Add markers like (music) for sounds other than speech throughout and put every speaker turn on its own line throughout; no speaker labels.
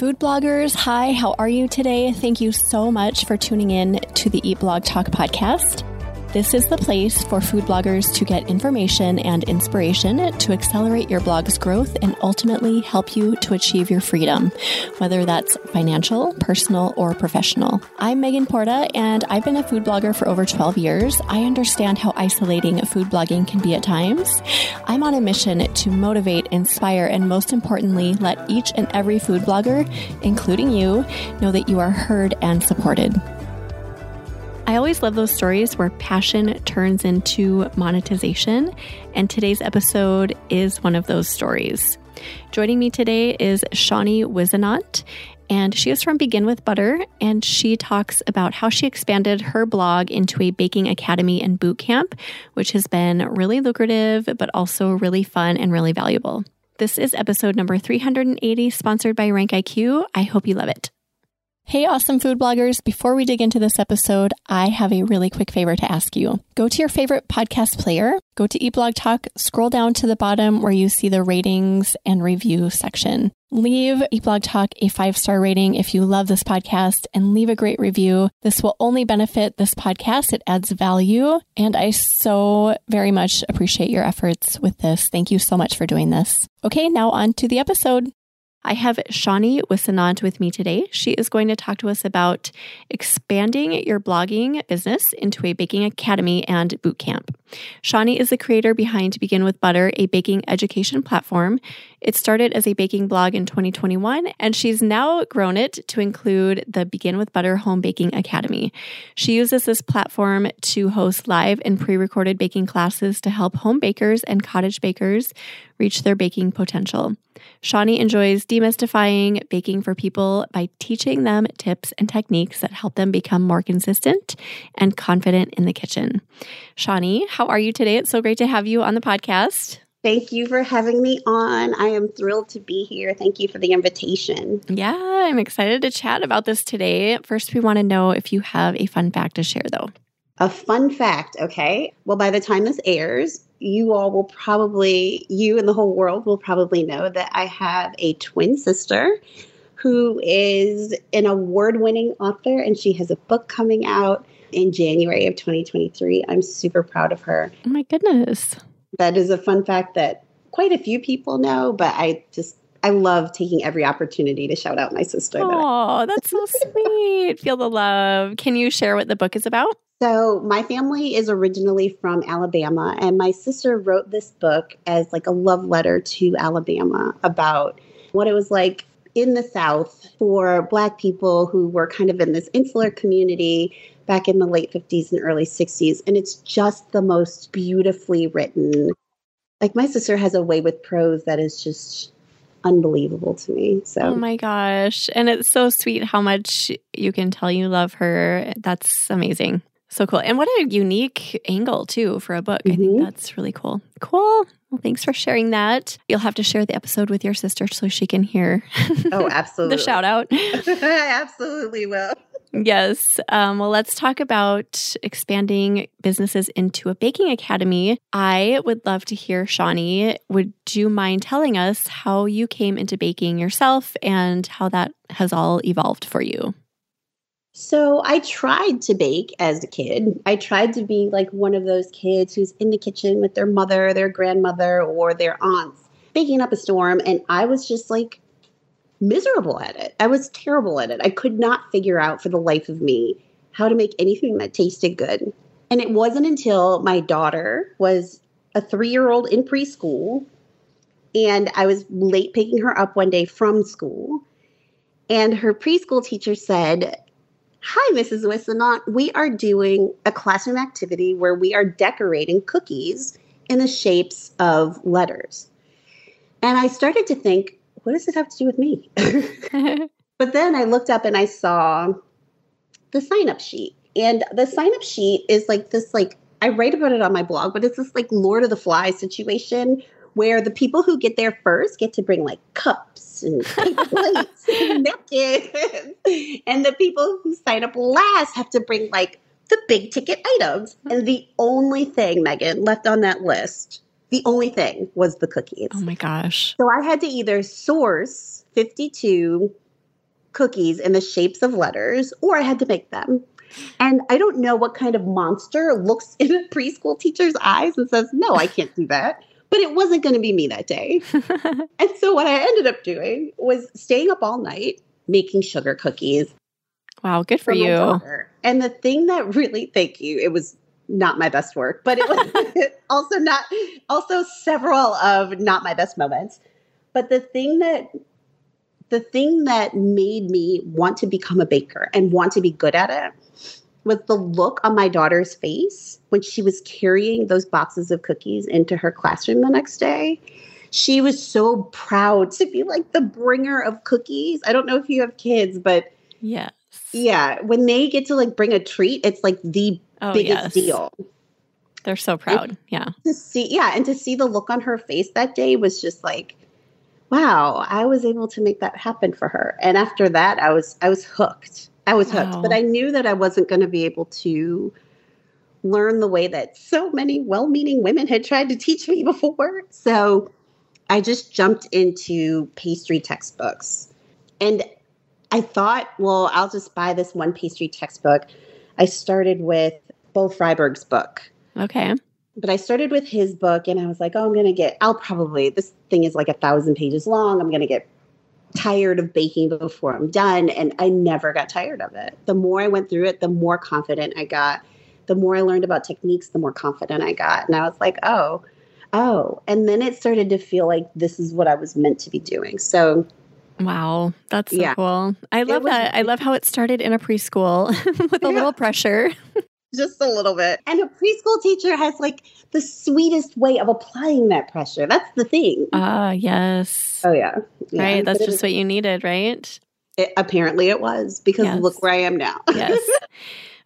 Food bloggers, hi, how are you today? Thank you so much for tuning in to the Eat Blog Talk podcast. This is the place for food bloggers to get information and inspiration to accelerate your blog's growth and ultimately help you to achieve your freedom, whether that's financial, personal, or professional. I'm Megan Porta, and I've been a food blogger for over 12 years. I understand how isolating food blogging can be at times. I'm on a mission to motivate, inspire, and most importantly, let each and every food blogger, including you, know that you are heard and supported. I always love those stories where passion turns into monetization, and today's episode is one of those stories. Joining me today is Shawnee Whisenant, and she is from Begin with Butter, and she talks about how she expanded her blog into a baking academy and boot camp, which has been really lucrative, but also really fun and really valuable. This is episode number 380, sponsored by Rank IQ. I hope you love it. Hey, awesome food bloggers. Before we dig into this episode, I have a really quick favor to ask you. Go to your favorite podcast player, go to Eat Blog Talk, scroll down to the bottom where you see the ratings and review section. Leave Eat Blog Talk a five star rating if you love this podcast and leave a great review. This will only benefit this podcast. It adds value. And I so very much appreciate your efforts with this. Thank you so much for doing this. Okay, now on to the episode. I have Shawnee Whisenant with me today. She is going to talk to us about expanding your blogging business into a baking academy and boot camp. Shawnee is the creator behind Begin with Butter, a baking education platform. It started as a baking blog in 2021, and she's now grown it to include the Begin with Butter Home Baking Academy. She uses this platform to host live and pre recorded baking classes to help home bakers and cottage bakers reach their baking potential. Shawnee enjoys demystifying baking for people by teaching them tips and techniques that help them become more consistent and confident in the kitchen. Shawnee, how are you today? It's so great to have you on the podcast.
Thank you for having me on. I am thrilled to be here. Thank you for the invitation.
Yeah, I'm excited to chat about this today. First, we want to know if you have a fun fact to share, though.
A fun fact, okay? Well, by the time this airs, you all will probably, you and the whole world will probably know that I have a twin sister who is an award winning author and she has a book coming out in January of 2023. I'm super proud of her.
Oh my goodness.
That is a fun fact that quite a few people know, but I just I love taking every opportunity to shout out my sister.
Oh, that's so sweet. Feel the love. Can you share what the book is about?
So, my family is originally from Alabama, and my sister wrote this book as like a love letter to Alabama about what it was like in the South for Black people who were kind of in this insular community back in the late 50s and early 60s. And it's just the most beautifully written. Like, my sister has a way with prose that is just unbelievable to me. So
Oh my gosh. And it's so sweet how much you can tell you love her. That's amazing. So cool. And what a unique angle, too, for a book. Mm-hmm. I think mm-hmm. that's really cool. Cool. Well, thanks for sharing that. You'll have to share the episode with your sister so she can hear. (laughs)
Oh, absolutely.
the shout out. (laughs)
I absolutely will.
Yes. Um, well, let's talk about expanding businesses into a baking academy. I would love to hear, Shawnee, would you mind telling us how you came into baking yourself and how that has all evolved for you?
So I tried to bake as a kid. I tried to be like one of those kids who's in the kitchen with their mother, their grandmother, or their aunts baking up a storm. And I was just like miserable at it. I was terrible at it. I could not figure out for the life of me how to make anything that tasted good. And it wasn't until my daughter was a three year old in preschool and I was late picking her up one day from school. And her preschool teacher said, Hi, Mrs. Whisenant. We are doing a classroom activity where we are decorating cookies in the shapes of letters. And I started to think, what does it have to do with me? (laughs) (laughs) but then I looked up and I saw the sign up sheet. And the sign up sheet is like this, like, I write about it on my blog, but it's this like Lord of the Flies situation where the people who get there first get to bring like cups and (laughs) plates and napkins. And the people who sign up last have to bring like the big ticket items. Hmm. And the only thing, Megan, left on that list, the only thing was the cookies.
Oh my gosh.
So I had to either source 52 cookies in the shapes of letters or I had to make them. And I don't know what kind of monster looks in a preschool teacher's eyes and says, No, I can't do that. But it wasn't going to be me that day. (laughs) and so what I ended up doing was staying up all night making sugar cookies.
Wow, good for you.
And the thing that really, thank you, it was not my best work, but it was (laughs) (laughs) also not, also several of not my best moments. But the thing that the thing that made me want to become a baker and want to be good at it was the look on my daughter's face when she was carrying those boxes of cookies into her classroom the next day. She was so proud to be like the bringer of cookies. I don't know if you have kids, but
yeah.
Yeah, when they get to like bring a treat, it's like the oh, biggest yes. deal.
They're so proud. And yeah.
To see yeah, and to see the look on her face that day was just like wow, I was able to make that happen for her. And after that, I was I was hooked. I was hooked, wow. but I knew that I wasn't going to be able to learn the way that so many well-meaning women had tried to teach me (laughs) before. So I just jumped into pastry textbooks. And I thought, well, I'll just buy this one pastry textbook. I started with Bo Friberg's book.
Okay
but I started with his book and I was like, oh, I'm going to get, I'll probably, this thing is like a thousand pages long. I'm going to get tired of baking before I'm done. And I never got tired of it. The more I went through it, the more confident I got. The more I learned about techniques, the more confident I got. And I was like, oh, oh. And then it started to feel like this is what I was meant to be doing. So,
Wow, that's so yeah. cool. I love was, that. I love how it started in a preschool (laughs) with a yeah. little pressure (laughs)
just a little bit. And a preschool teacher has like the sweetest way of applying that pressure. That's the thing.
Ah, uh, yes.
Oh yeah.
yeah. Right. That's just what you needed, right?
It, apparently it was because yes. look where I am now. (laughs)
yes.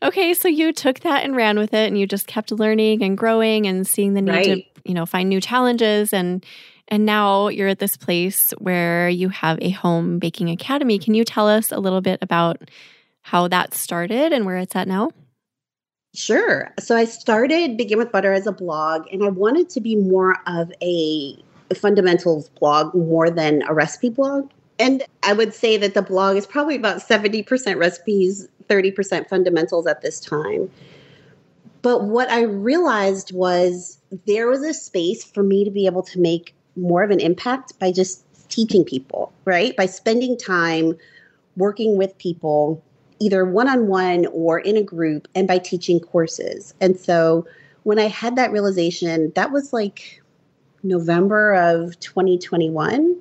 Okay, so you took that and ran with it and you just kept learning and growing and seeing the need right. to, you know, find new challenges and and now you're at this place where you have a home baking academy. Can you tell us a little bit about how that started and where it's at now?
Sure. So I started Begin with Butter as a blog, and I wanted to be more of a fundamentals blog more than a recipe blog. And I would say that the blog is probably about 70% recipes, 30% fundamentals at this time. But what I realized was there was a space for me to be able to make more of an impact by just teaching people, right? By spending time working with people either one on one or in a group and by teaching courses. And so when I had that realization, that was like November of 2021.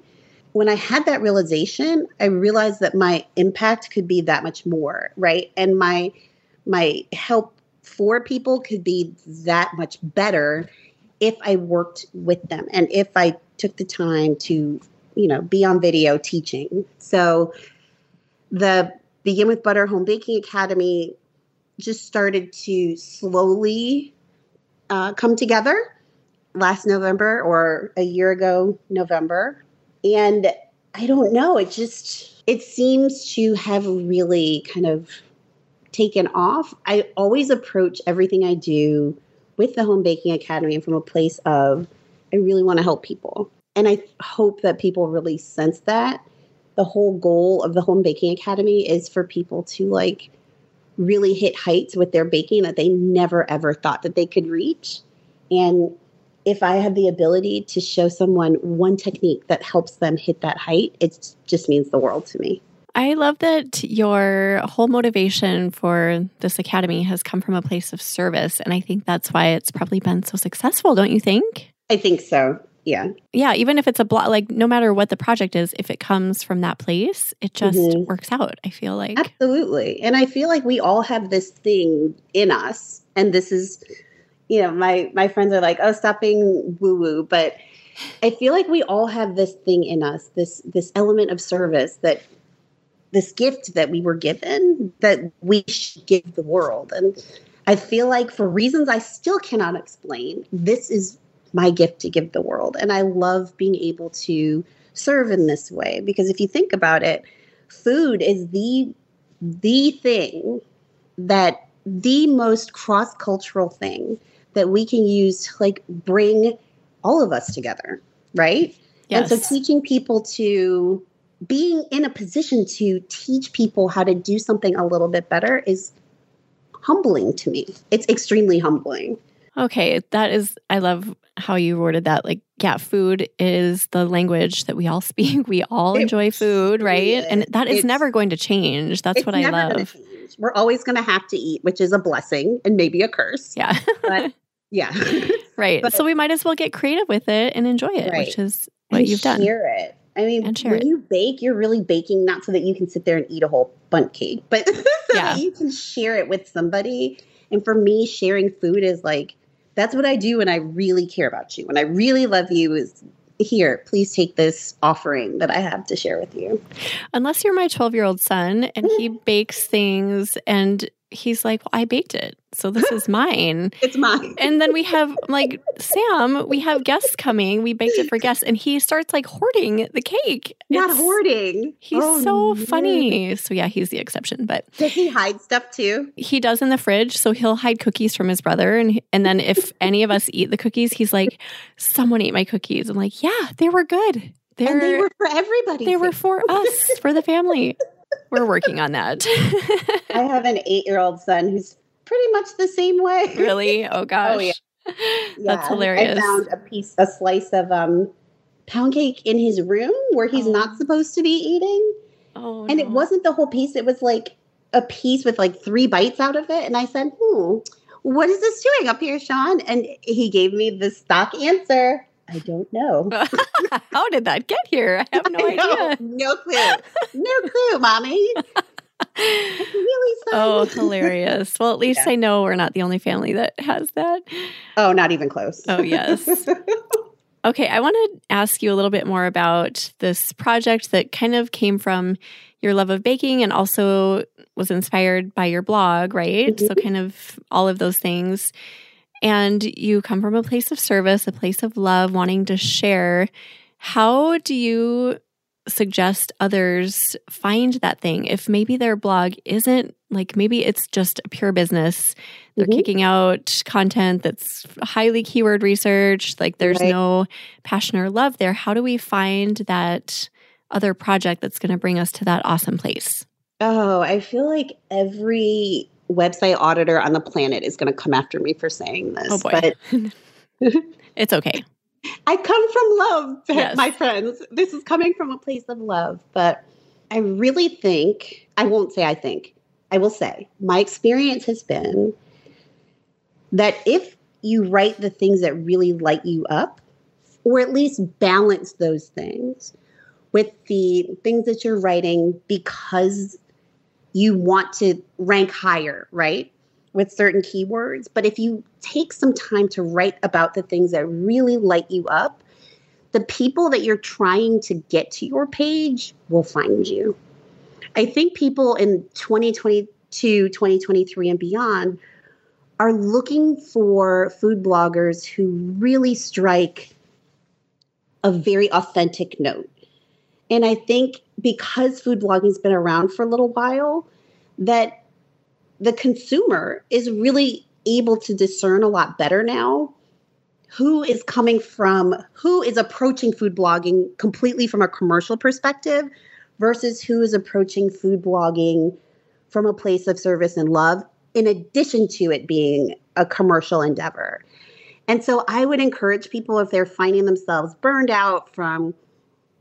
When I had that realization, I realized that my impact could be that much more, right? And my my help for people could be that much better if I worked with them and if I took the time to, you know, be on video teaching. So the Begin with Butter Home Baking Academy just started to slowly uh, come together last November or a year ago, November. And I don't know, it just, it seems to have really kind of taken off. I always approach everything I do with the Home Baking Academy from a place of, I really want to help people. And I hope that people really sense that the whole goal of the home baking academy is for people to like really hit heights with their baking that they never ever thought that they could reach and if i have the ability to show someone one technique that helps them hit that height it just means the world to me
I love that your whole motivation for this academy has come from a place of service. And I think that's why it's probably been so successful, don't you think?
I think so yeah.
Yeah even if it's a blog like no matter what the project is if it comes from that place it just mm-hmm. works out i feel like.
Absolutely. And i feel like we all have this thing in us and this is you know my my friends are like oh stop being woo woo but i feel like we all have this thing in us this this element of service that this gift that we were given that we should give the world. And i feel like for reasons i still cannot explain this is my gift to give the world. And I love being able to serve in this way because if you think about it, food is the the thing that the most cross-cultural thing that we can use to like bring all of us together, right? Yes. And so teaching people to being in a position to teach people how to do something a little bit better is humbling to me. It's extremely humbling.
Okay, that is I love how you worded that. Like, yeah, food is the language that we all (laughs) speak. We all
It
enjoy food, right?
is.
And that is
It's-
never going to change. That's what I love.
We're always going to have to eat, which is a blessing and maybe a curse.
Yeah.
But (laughs) yeah. (laughs)
right.
But-
so we might as well get creative with it and enjoy it,
Right.
which is what
and
you've done.
share it. I mean, when
it.
you bake, you're really baking not so that you can sit there and eat a whole bundt cake, but so
Yeah.
that you can share it with somebody. And for me, sharing food is like that's what I do when I really care about you. When I really love you is here, please take this offering that I have to share with you.
Unless you're my 12 year old son and he (laughs) bakes things and he's like, well, I baked it. So this is (laughs) mine.
It's mine.
And then we have like Sam, we have guests coming. We baked it for guests and he starts like hoarding the cake.
Not
It's-
hoarding.
He's
Oh,
so
no.
funny. So yeah, he's the exception, but
Does he hide stuff too?
he does in the fridge. So he'll hide cookies from his brother, and and then if (laughs) any of us eat the cookies, he's like, "Someone ate my cookies." I'm like, "Yeah, they were good. They're,
and they were for everybody.
they were for us, for the family. (laughs) We're working on that."
I (laughs) have an eight-year-old son who's pretty much the same way.
really? Oh gosh, (laughs) Oh,
yeah.
that's
Yeah,
hilarious.
I found a piece, a slice of um, pound cake in his room where he's
Oh.
not supposed to be eating,
oh,
and it wasn't the whole piece. It was like a piece with like three bites out of it, and I said, "Hmm, what is this doing up here, Sean?" And he gave me the stock answer. I don't know. (laughs)
How did that get here? I have no
I
idea.
No clue. No clue, mommy. (laughs) Really?
Oh, hilarious. Well, at least
Yeah.
I know we're not the only family that has that.
Oh, not even close.
Oh, yes. (laughs) Okay, I want to ask you a little bit more about this project that kind of came from your love of baking and also was inspired by your blog, right? So, mm-hmm. kind of all of those things. And you come from a place of service, a place of love, wanting to share. How do you suggest others find that thing if maybe their blog isn't like maybe it's just a pure business they're
Mhm.
kicking out content that's highly keyword research like there's
Right.
no passion or love there how do we find that other project that's going to bring us to that awesome place
Oh, I feel like every website auditor on the planet is going to come after me for saying this.
oh boy
But (laughs) (laughs)
it's okay
I come from love,
Yes.
my friends. This is coming from a place of love. But I really think, I won't say I think, I will say, my experience has been that if you write the things that really light you up, or at least balance those things with the things that you're writing because you want to rank higher, right? With certain keywords. But if you take some time to write about the things that really light you up, the people that you're trying to get to your page will find you. I think people in 2022, 2023, and beyond are looking for food bloggers who really strike a very authentic note. And I think because food blogging's been around for a little while, that the consumer is really able to discern a lot better now who is coming from who is approaching food blogging completely from a commercial perspective versus who is approaching food blogging from a place of service and love in addition to it being a commercial endeavor. And so I would encourage people if they're finding themselves burned out from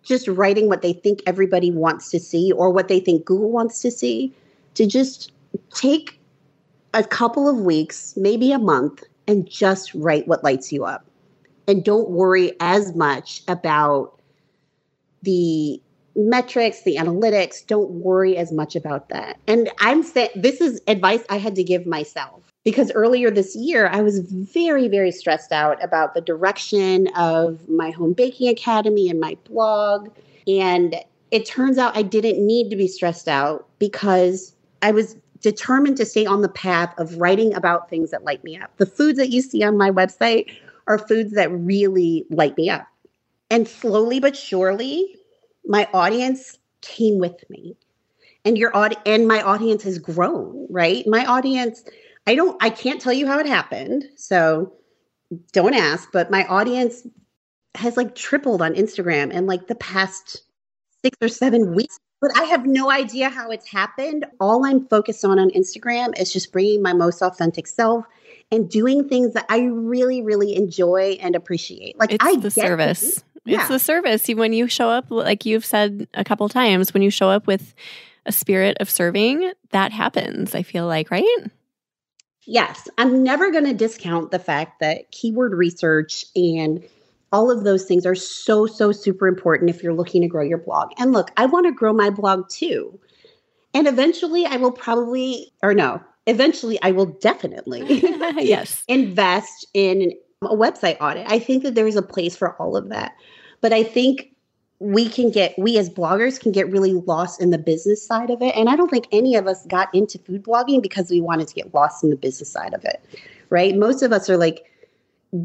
just writing what they think everybody wants to see or what they think Google wants to see to just take a couple of weeks, maybe a month, and just write what lights you up. And don't worry as much about the metrics, the analytics. Don't worry as much about that. And I'm saying this is advice I had to give myself because earlier this year I was very, very stressed out about the direction of my home baking academy and my blog. And it turns out I didn't need to be stressed out because I was determined to stay on the path of writing about things that light me up. The foods that you see on my website are foods that really light me up. And slowly but surely, my audience came with me. And your aud- and my audience has grown, right? My audience, I don't I can't tell you how it happened. So don't ask, but my audience has like tripled on Instagram in like the past six or seven weeks. But I have no idea how it's happened. All I'm focused on on Instagram is just bringing my most authentic self and doing things that I really, really enjoy and appreciate. Like
it's
I
the service.
Yeah.
It's the service. When you show up, like you've said a couple times, when you show up with a spirit of serving, that happens. I feel like, right?
Yes, I'm never going to discount the fact that keyword research and all of those things are so, so super important if you're looking to grow your blog. And look, I want to grow my blog too. And eventually I will probably, or no, eventually I will definitely (laughs)
yes (laughs)
invest in a website audit. I think that there is a place for all of that. But I think we can get we as bloggers can get really lost in the business side of it. And i don't think any of us got into food blogging because we wanted to get lost in the business side of it right? Most of us are like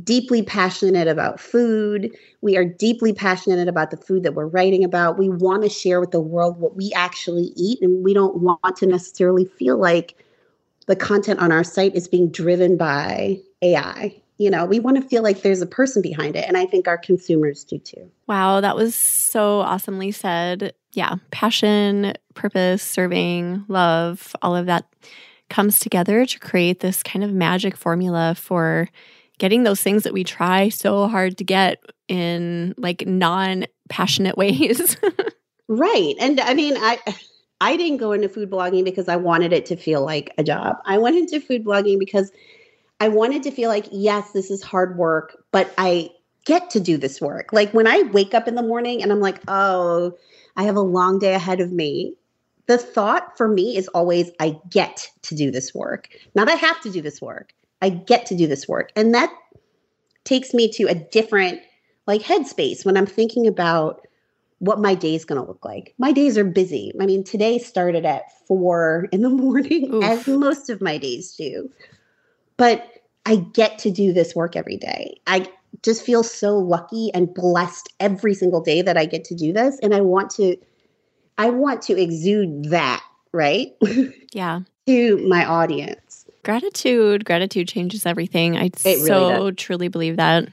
deeply passionate about food. We are deeply passionate about the food that we're writing about. We want to share with the world what we actually eat and we don't want to necessarily feel like the content on our site is being driven by ai you know, we want to feel like there's a person behind it. And I think our consumers do too.
Wow, that was so awesomely said. Yeah, passion, purpose, serving, love, all of that comes together to create this kind of magic formula for getting those things that we try so hard to get in like non passionate (laughs) ways.
right. And I mean, I. I didn't go into food blogging because I wanted it to feel like a job. I went into food blogging because I wanted to feel like, yes, this is hard work, but I get to do this work. Like when I wake up in the morning and I'm like, oh, I have a long day ahead of me. The thought for me is always, I get to do this work. Not I have to do this work. I get to do this work. And that takes me to a different like headspace when I'm thinking about what my day is going to look like. My days are busy. I mean, today started at four in the (laughs) morning, Oof. as most of my days do but I get to do this work every day. I just feel so lucky and blessed every single day that I get to do this and I want to I want to exude that, right? (laughs)
Yeah.
to my audience.
Gratitude, gratitude changes everything. I so truly believe that.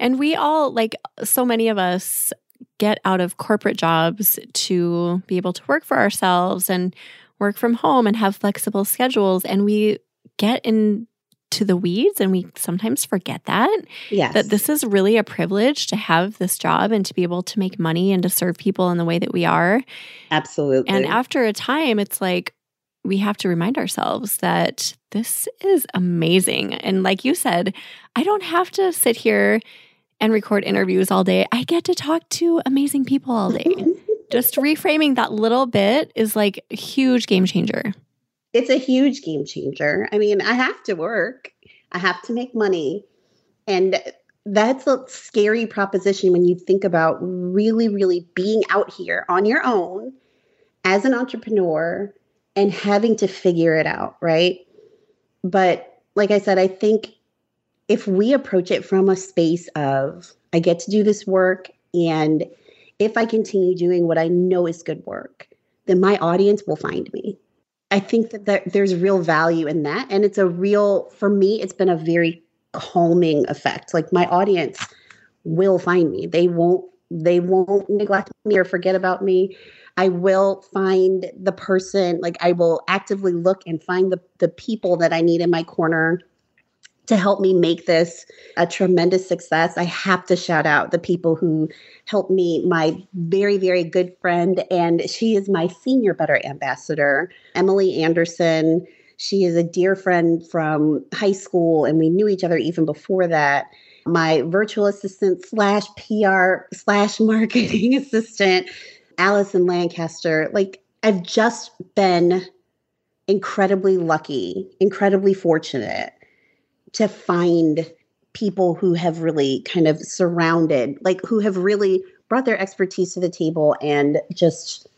And we all like so many of us get out of corporate jobs to be able to work for ourselves and work from home and have flexible schedules and we get in to the weeds and we sometimes forget that
yes.
that this is really a privilege to have this job and to be able to make money and to serve people in the way that we are.
Absolutely.
and after a time it's like we have to remind ourselves that this is amazing. And like you said i don't have to sit here and record interviews all day. I get to talk to amazing people all day. (laughs) Just reframing that little bit is like a huge game changer
it's a huge game changer. I mean, I have to work, I have to make money. And that's a scary proposition when you think about really, really being out here on your own as an entrepreneur and having to figure it out, right? But like I said, I think if we approach it from a space of, I get to do this work, and if I continue doing what I know is good work, then my audience will find me. I think that there, there's real value in that. And it's a real, for me, it's been a very calming effect. Like my audience will find me. They won't, they won't neglect me or forget about me. I will find the person, like I will actively look and find the, the people that I need in my corner to help me make this a tremendous success, I have to shout out the people who helped me. My very, very good friend, and she is my senior Butter ambassador, Emily Anderson. She is a dear friend from high school, and we knew each other even before that. My virtual assistant slash PR slash (laughs) marketing assistant, Allison Lancaster. Like, I've just been incredibly lucky, incredibly fortunate to find people who have really kind of surrounded, like who have really brought their expertise to the table and just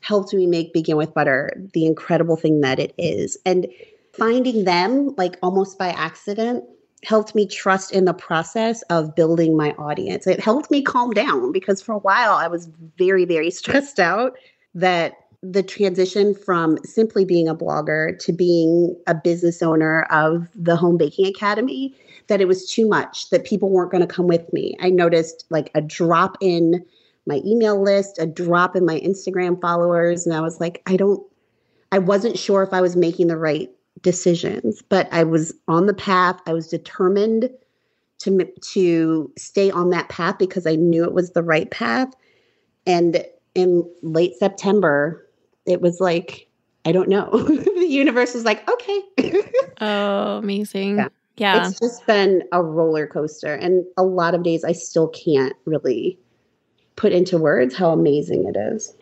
helped me make Begin with Butter the incredible thing that it is. And finding them, like almost by accident, helped me trust in the process of building my audience. It helped me calm down because for a while I was very, very (laughs) stressed out that the transition from simply being a blogger to being a business owner of the Home Baking Academy that it was too much, that people weren't going to come with me. I noticed like a drop in my email list, a drop in my Instagram followers. And I was like, I don't, I wasn't sure if I was making the right decisions, but I was on the path. I was determined to to stay on that path because I knew it was the right path. And in late September, it was like I don't know. (laughs) the universe was like, okay. (laughs)
oh, amazing. Yeah. yeah.
It's just been a roller coaster. And a lot of days I still can't really put into words how amazing it is.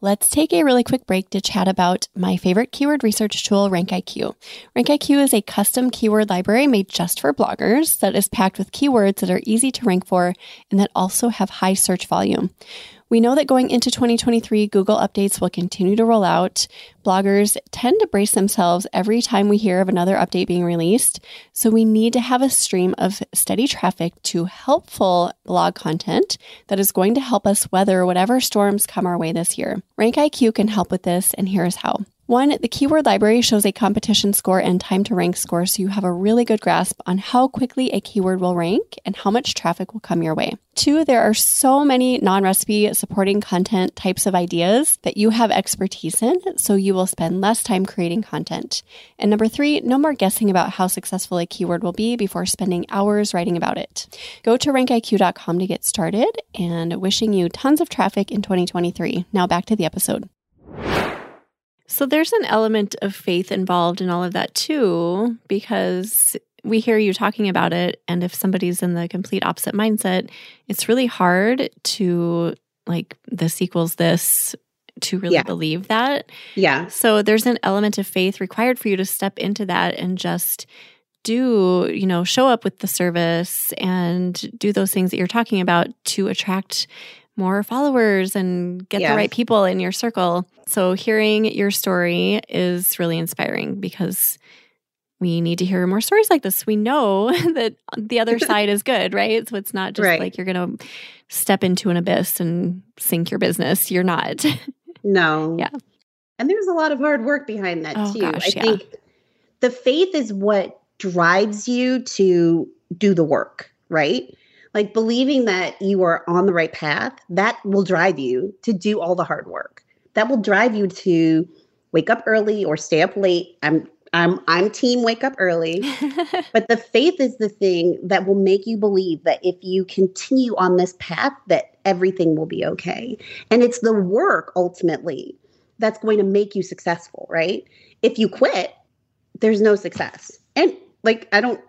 Let's take a really quick break to chat about my favorite keyword research tool, RankIQ. RankIQ is a custom keyword library made just for bloggers that is packed with keywords that are easy to rank for and that also have high search volume. We know that going into 2023, Google updates will continue to roll out. Bloggers tend to brace themselves every time we hear of another update being released. So we need to have a stream of steady traffic to helpful blog content that is going to help us weather whatever storms come our way this year. RankIQ can help with this, and here's how. One, the keyword library shows a competition score and time to rank score so you have a really good grasp on how quickly a keyword will rank and how much traffic will come your way. Two, there are so many non recipe supporting content types of ideas that you have expertise in, so you will spend less time creating content. And number three, no more guessing about how successful a keyword will be before spending hours writing about it. Go to rankiq.com to get started and wishing you tons of traffic in 2023. Now back to the episode. So there's an element of faith involved in all of that too, because we hear you talking about it. And if somebody's in the complete opposite mindset, it's really hard to like this equals this to really yeah. believe that.
Yeah.
So there's an element of faith required for you to step into that and just do, you know, show up with the service and do those things that you're talking about to attract more followers and get yes. the right people in your circle. So, hearing your story is really inspiring because we need to hear more stories like this. We know (laughs) that the other (laughs) side is good, right? So, it's not just right. like you're going to step into an abyss and sink your business. You're not. (laughs)
No.
yeah.
And there's a lot of hard work behind that,
oh,
too.
Gosh,
I yeah. think the faith is what drives you to do the work, right? like believing that you are on the right path, that will drive you to do all the hard work. That will drive you to wake up early or stay up late. I'm I'm I'm team wake up early. (laughs) but the faith is the thing that will make you believe that if you continue on this path that everything will be okay. And it's the work ultimately that's going to make you successful, right? If you quit, there's no success. And like I don't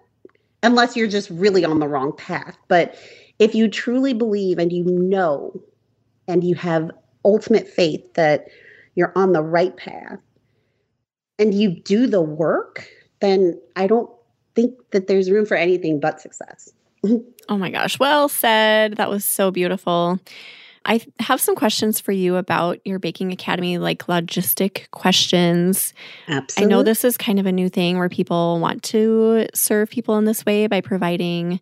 unless you're just really on the wrong path. But if you truly believe and you know and you have ultimate faith that you're on the right path and you do the work, then I don't think that there's room for anything but success.
Oh my gosh. Well said. That was so beautiful. I have some questions for you about your baking academy, like logistic questions.
Absolutely.
I know this is kind of a new thing where people want to serve people in this way by providing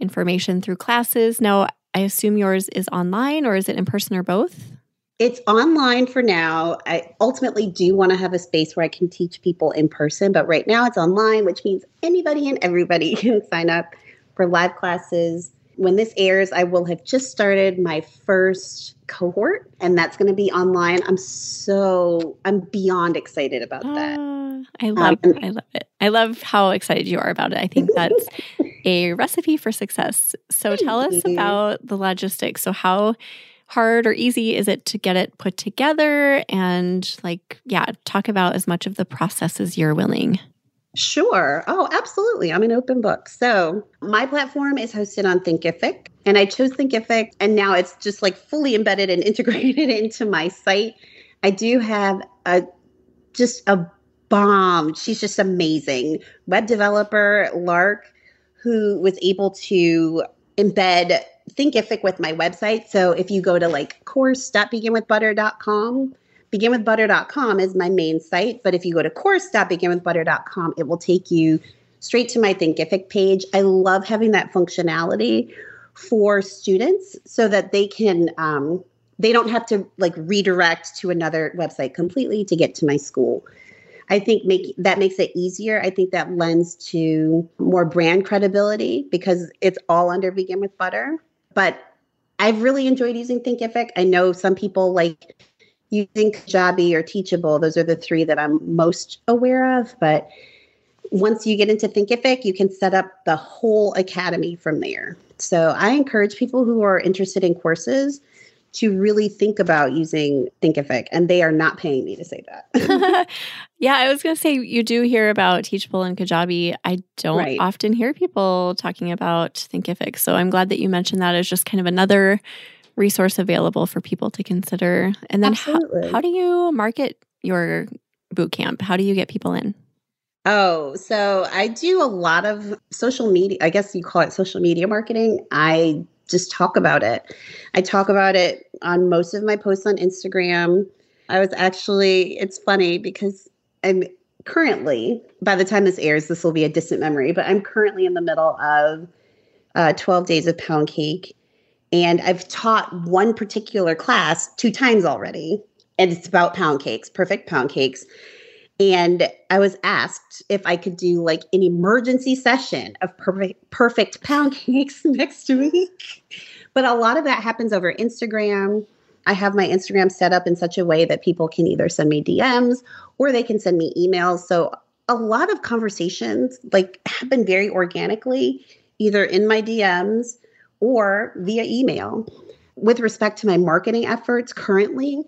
information through classes. Now, I assume yours is online or is it in person or both?
It's online for now. I ultimately do want to have a space where I can teach people in person, but right now it's online, which means anybody and everybody (laughs) can sign up for live classes when this airs, I will have just started my first cohort, and that's going to be online. I'm so I'm beyond excited about that.
Uh, I love um, I love it. I love how excited you are about it. I think that's (laughs) a recipe for success. So tell us about the logistics. So how hard or easy is it to get it put together and like yeah, talk about as much of the process as you're willing.
Sure. Oh, absolutely. I'm an open book. So my platform is hosted on Thinkific, and I chose Thinkific, and now it's just like fully embedded and (laughs) integrated into my site. I do have a just a bomb. She's just amazing web developer, Lark, who was able to embed Thinkific with my website. So if you go to like course.beginwithbutter.com beginwithbutter.com is my main site, but if you go to course.beginwithbutter.com, it will take you straight to my Thinkific page. I love having that functionality for students so that they can um, they don't have to like redirect to another website completely to get to my school. I think make that makes it easier. I think that lends to more brand credibility because it's all under Begin with Butter. But I've really enjoyed using Thinkific. I know some people like using Kajabi or Teachable. Those are the three that I'm most aware of. But once you get into Thinkific, you can set up the whole academy from there. So I encourage people who are interested in courses to really think about using Thinkific, and they are not paying me to say that. (laughs) (laughs)
yeah, I was going to say you do hear about Teachable and Kajabi. I don't right. often hear people talking about Thinkific, so I'm glad that you mentioned that as just kind of another resource available for people to consider. And then, how, how do you market your boot camp? How do you get people in?
Oh, so I do a lot of social media. I guess you call it social media marketing. I just talk about it. I talk about it on most of my posts on Instagram. I was actually, it's funny because I'm currently, by the time this airs, this will be a distant memory, but I'm currently in the middle of uh, 12 days of pound cake. And I've taught one particular class two times already. And it's about pound cakes, perfect pound cakes. And I was asked if I could do like an emergency session of perfect perfect pound (laughs) cakes next week. But a lot of that happens over Instagram. I have my Instagram set up in such a way that people can either send me DMs or they can send me emails. So a lot of conversations like happen very organically, either in my DMs or via email. With respect to my marketing efforts currently,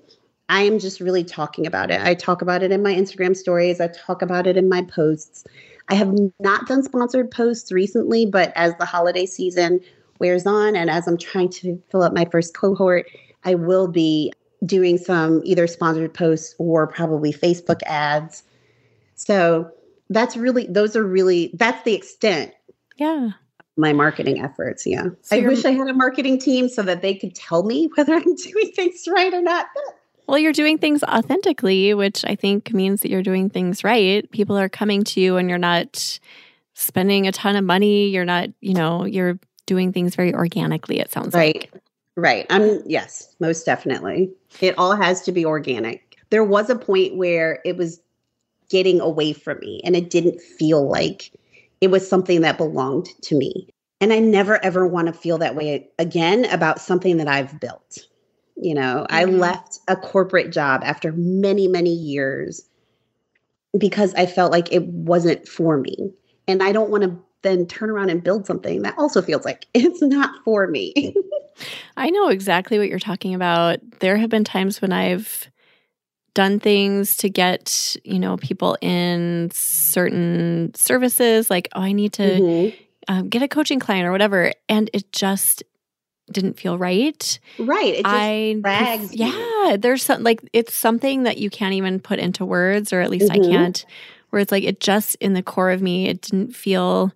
I am just really talking about it. I talk about it in my Instagram stories, I talk about it in my posts. I have not done sponsored posts recently, but as the holiday season wears on and as I'm trying to fill up my first cohort, I will be doing some either sponsored posts or probably Facebook ads. So that's really, those are really, that's the extent.
Yeah.
My marketing efforts. Yeah. So I wish I had a marketing team so that they could tell me (laughs) whether I'm doing things right or not.
Well, you're doing things authentically, which I think means that you're doing things right. People are coming to you and you're not spending a ton of money. You're not, you know, you're doing things very organically, it sounds
right.
like.
Right. I'm yes, most definitely. It all has to be organic. There was a point where it was getting away from me and it didn't feel like it was something that belonged to me. And I never ever want to feel that way again about something that I've built. You know, mm-hmm. I left a corporate job after many, many years because I felt like it wasn't for me. And I don't want to then turn around and build something that also feels like (laughs) it's not for me.
I know exactly what you're talking about. There have been times when I've done things to get, you know, people in certain services like, oh, I need to mm-hmm. um, get a coaching client or whatever. And it just didn't feel right.
Right. It just I drags
yeah, there's some like it's something that you can't even put into words, or at least mm-hmm. I can't. Where it's like it just in the core of me, it didn't feel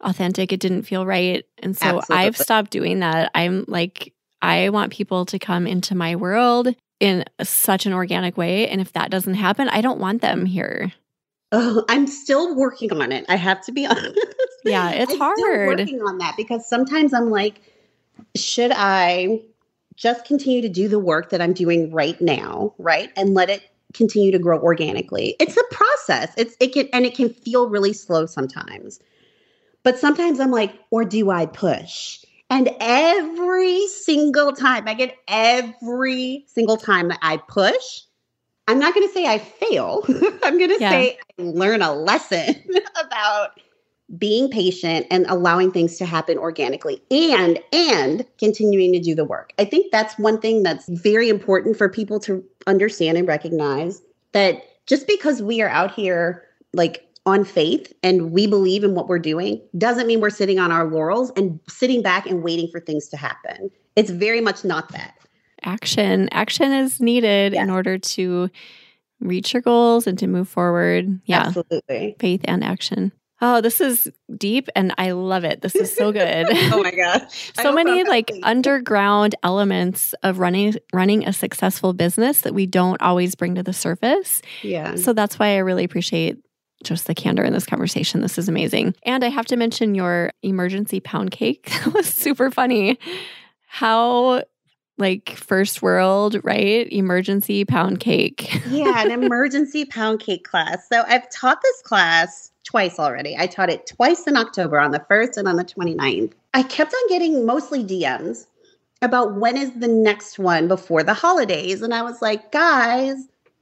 authentic. It didn't feel right, and so Absolutely. I've stopped doing that. I'm like, I want people to come into my world in such an organic way, and if that doesn't happen, I don't want them here.
Oh, I'm still working on it. I have to be (laughs) honest.
Yeah, it's I'm hard.
working on that because sometimes I'm like should I just continue to do the work that I'm doing right now, right? And let it continue to grow organically. It's a process. It's it can and it can feel really slow sometimes. But sometimes I'm like, or do I push? And every single time, I get every single time that I push, I'm not going to say I fail. (laughs) I'm going to yeah. say I learn a lesson (laughs) about being patient and allowing things to happen organically and and continuing to do the work. I think that's one thing that's very important for people to understand and recognize that just because we are out here like on faith and we believe in what we're doing doesn't mean we're sitting on our laurels and sitting back and waiting for things to happen. It's very much not that.
Action. Action is needed in order to reach your goals and to move forward. Yeah.
Absolutely.
Faith and action. Oh, this is deep and I love it. This is so (laughs) good.
oh my gosh. (laughs)
so many like underground elements of running running a successful business that we don't always bring to the surface.
Yeah.
So that's why I really appreciate just the candor in this conversation. This is amazing. And I have to mention your emergency pound cake. (laughs) that was super funny. How like first world, right? Emergency pound cake. (laughs)
yeah, an emergency pound cake class. So I've taught this class twice already. I taught it twice in October on the 1st and on the 29th. I kept on getting mostly DMs about when is the next one before the holidays. And I was like, guys,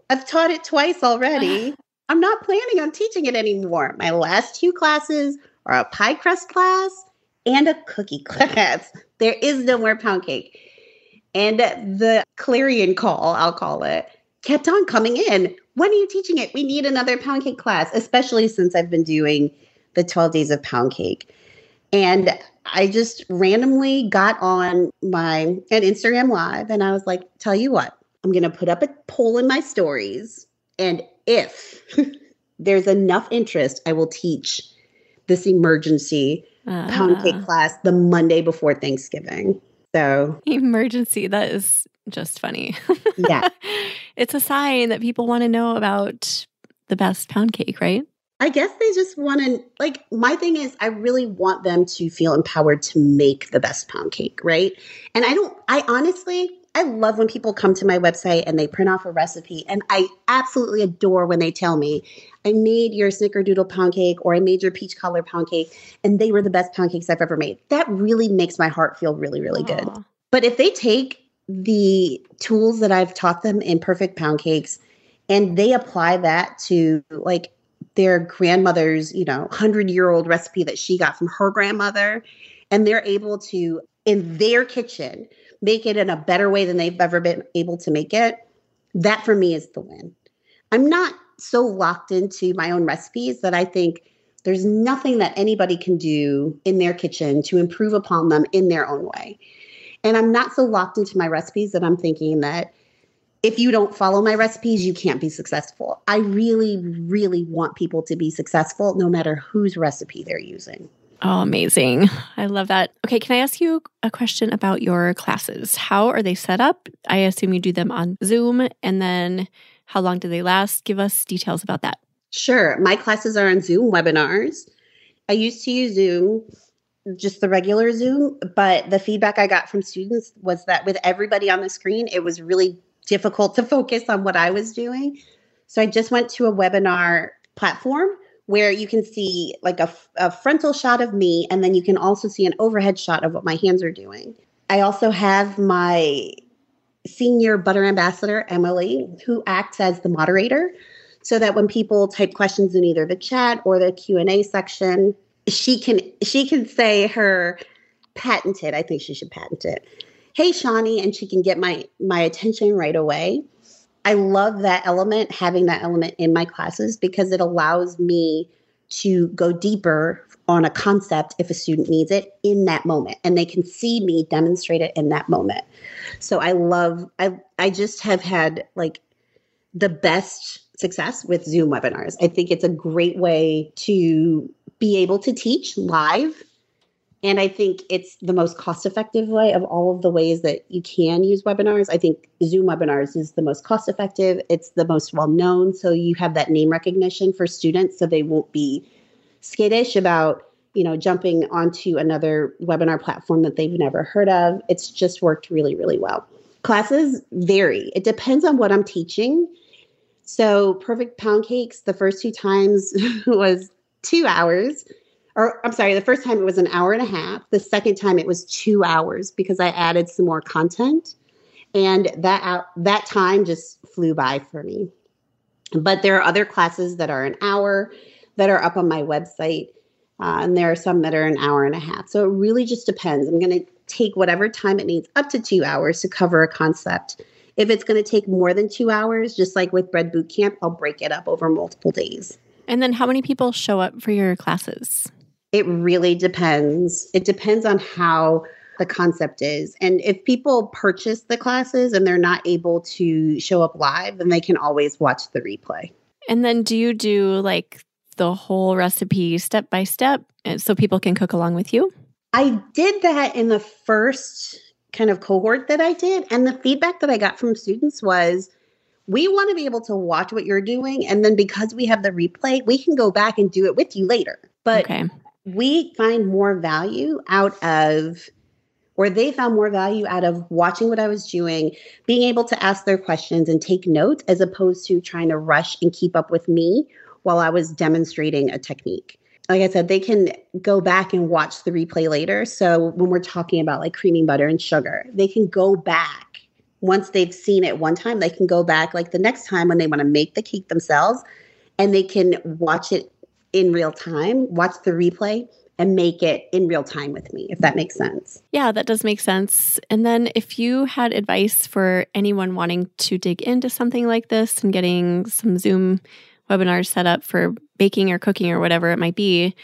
I've taught it twice already. (laughs) I'm not planning on teaching it anymore. My last two classes are a pie crust class and a cookie (laughs) class. There is no more pound cake. And the clarion call, I'll call it, kept on coming in. When are you teaching it? We need another pound cake class, especially since I've been doing the 12 days of pound cake. And I just randomly got on my an Instagram live and I was like, tell you what, I'm gonna put up a poll in my stories. And if (laughs) there's enough interest, I will teach this emergency uh, pound cake class the Monday before Thanksgiving. So
emergency, that is just funny.
Yeah. (laughs)
it's a sign that people want to know about the best pound cake, right?
I guess they just want to, like, my thing is, I really want them to feel empowered to make the best pound cake, right? And I don't, I honestly, I love when people come to my website and they print off a recipe. And I absolutely adore when they tell me, I made your snickerdoodle pound cake or I made your peach cobbler pound cake and they were the best pound cakes I've ever made. That really makes my heart feel really, really Aww. good. But if they take the tools that I've taught them in perfect pound cakes and they apply that to like their grandmother's, you know, 100 year old recipe that she got from her grandmother. And they're able to, in their kitchen, make it in a better way than they've ever been able to make it. That for me is the win. I'm not so locked into my own recipes that I think there's nothing that anybody can do in their kitchen to improve upon them in their own way. And I'm not so locked into my recipes that I'm thinking that if you don't follow my recipes, you can't be successful. I really, really want people to be successful no matter whose recipe they're using.
Oh, amazing. I love that. Okay, can I ask you a question about your classes? How are they set up? I assume you do them on Zoom, and then how long do they last? Give us details about that.
Sure. My classes are on Zoom webinars. I used to use Zoom, just the regular Zoom, but the feedback I got from students was that with everybody on the screen, it was really difficult to focus on what I was doing. So I just went to a webinar platform where you can see like a, a, frontal shot of me, and then you can also see an overhead shot of what my hands are doing. I also have my senior butter ambassador, Emily, who acts as the moderator so that when people type questions in either the chat or the Q&A section, she can she can say her patented, I think she should patent it hey shawnee and she can get my my attention right away i love that element having that element in my classes because it allows me to go deeper on a concept if a student needs it in that moment and they can see me demonstrate it in that moment. So i love i i just have had like the best success with zoom webinars. I think it's a great way to be able to teach live and I think it's the most cost effective way of all of the ways that you can use webinars. I think Zoom webinars is the most cost effective. It's the most well known. So you have that name recognition for students so they won't be skittish about you know jumping onto another webinar platform that they've never heard of it's just worked really really well classes vary it depends on what i'm teaching so perfect pound cakes the first two times (laughs) was two hours or I'm sorry, the first time it was an hour and a half. The second time it was two hours because I added some more content, and that out, that time just flew by for me. But there are other classes that are an hour that are up on my website, uh, and there are some that are an hour and a half. So it really just depends. I'm going to take whatever time it needs, up to two hours, to cover a concept. If it's going to take more than two hours, just like with Bread Boot Camp, I'll break it up over multiple days.
And then how many people show up for your classes?
It really depends. It depends on how the concept is. And if people purchase the classes and they're not able to show up live, then they can always watch the replay.
And then do you do like the whole recipe step by step uh, so people can cook along with you?
I did that in the first kind of cohort that I did. And the feedback that I got from students was, we want to be able to watch what you're doing. And then because we have the replay, we can go back and do it with you later. But okay we find more value out of or they found more value out of watching what I was doing, being able to ask their questions and take notes as opposed to trying to rush and keep up with me while I was demonstrating a technique. like I said, they can go back and watch the replay later. So when we're talking about like creaming butter and sugar, they can go back once they've seen it one time, they can go back like the next time when they want to make the cake themselves and they can watch it in real time, watch the replay and make it in real time with me, if that makes sense.
Yeah, that does make sense. And then if you had advice for anyone wanting to dig into something like this and getting some Zoom webinars set up for baking or cooking or whatever it might be,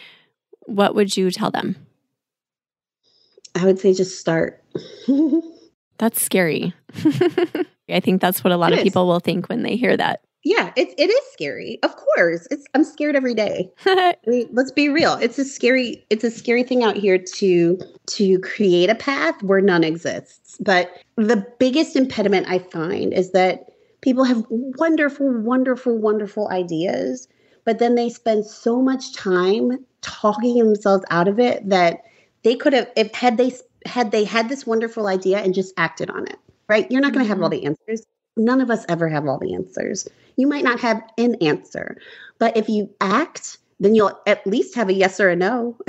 what would you tell them?
I would say just start. (laughs)
that's scary. (laughs) I think that's what a lot it of people is. will think when they hear that.
Yeah, it, it is scary. Of course. It's I'm scared every day. (laughs) I mean, let's be real. It's a scary it's a scary thing out here to to create a path where none exists. But the biggest impediment I find is that people have wonderful, wonderful, wonderful ideas, but then they spend so much time talking themselves out of it that they could have if had they had they had this wonderful idea and just acted on it right you're not going to have all mm-hmm. the answers none of us ever have all the answers. You might not have an answer but if you act then you'll at least have a yes or a no. (laughs)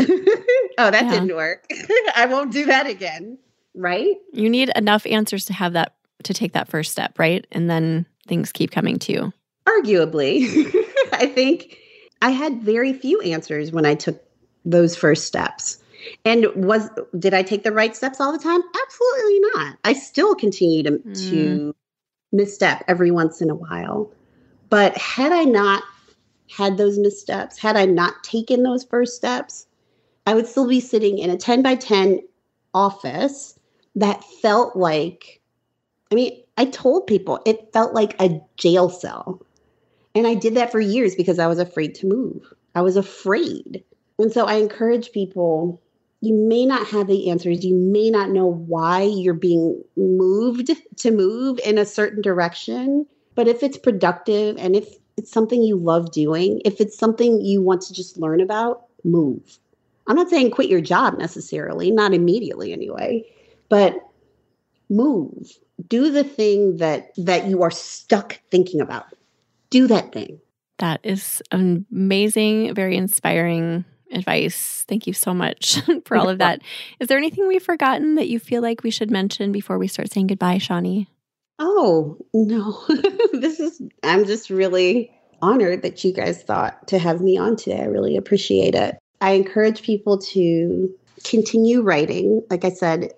Oh that yeah. didn't work. (laughs) I won't do that again. Right?
You need enough answers to have that to take that first step right? And then things keep coming to you.
Arguably. (laughs) I think i had very few answers when i took those first steps. And was did I take the right steps all the time? Absolutely not. I still continue to, mm. to misstep every once in a while. But had I not had those missteps, had I not taken those first steps, I would still be sitting in a 10 by 10 office that felt like, I mean, I told people it felt like a jail cell. And I did that for years because I was afraid to move. I was afraid. And so I encourage people you may not have the answers. You may not know why you're being moved to move in a certain direction. But if it's productive and if it's something you love doing, if it's something you want to just learn about, move. I'm not saying quit your job necessarily, not immediately anyway, but move. Do the thing that that you are stuck thinking about. Do that thing.
That is amazing, very inspiring advice. Thank you so much (laughs) for all of (laughs) that. Is there anything we've forgotten that you feel like we should mention before we start saying goodbye, Shawnee?
Oh, no. (laughs) this is, I'm just really honored that you guys thought to have me on today. I really appreciate it. I encourage people to continue writing. Like I said,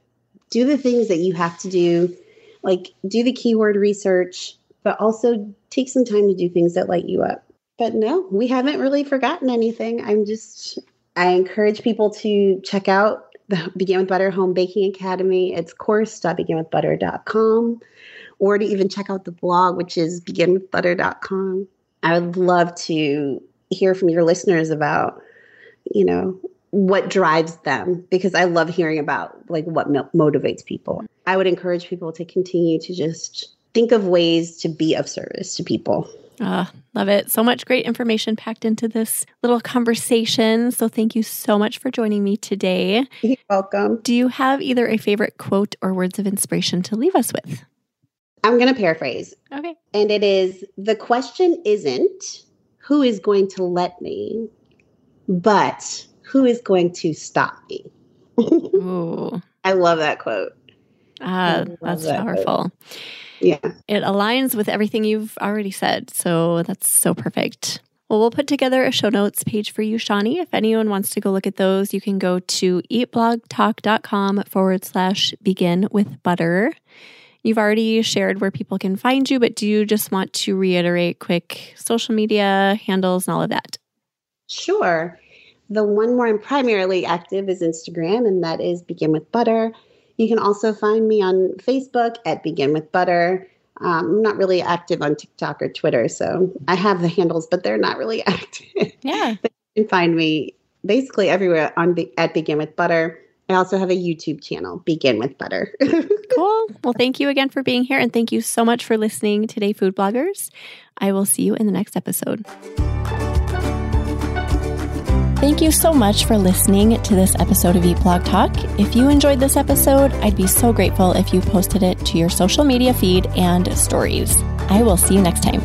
do the things that you have to do, like do the keyword research, but also take some time to do things that light you up but no, we haven't really forgotten anything. I'm just, I encourage people to check out the Begin with Butter Home Baking Academy. It's course.beginwithbutter.com or to even check out the blog, which is beginwithbutter.com. I would love to hear from your listeners about, you know, what drives them because I love hearing about like what motivates people. I would encourage people to continue to just think of ways to be of service to people.
Uh, love it. So much great information packed into this little conversation. So thank you so much for joining me today.
You're welcome.
Do you have either a favorite quote or words of inspiration to leave us with?
I'm going to paraphrase.
Okay.
And it is the question isn't who is going to let me, but who is going to stop me? (laughs) Ooh. I love that quote.
Ah, that's that powerful. Quote.
Yeah.
It aligns with everything you've already said. So that's so perfect. Well, we'll put together a show notes page for you, Shawnee. If anyone wants to go look at those, you can go to eatblogtalk.com forward slash begin with butter. You've already shared where people can find you, but do you just want to reiterate quick social media handles and all of that?
Sure. The one where I'm primarily active is Instagram, and that is Begin with Butter. You can also find me on Facebook at Begin with Butter. Um, I'm not really active on TikTok or Twitter, so I have the handles, but they're not really (laughs) active.
Yeah.
you can find me basically everywhere on Be- at Begin with Butter. I also have a YouTube channel, Begin with Butter. (laughs)
cool. Well, thank you again for being here, and thank you so much for listening today, food bloggers. I will see you in the next episode. Thank you so much for listening to this episode of Eat Blog Talk. If you enjoyed this episode, I'd be so grateful if you posted it to your social media feed and stories. I will see you next time.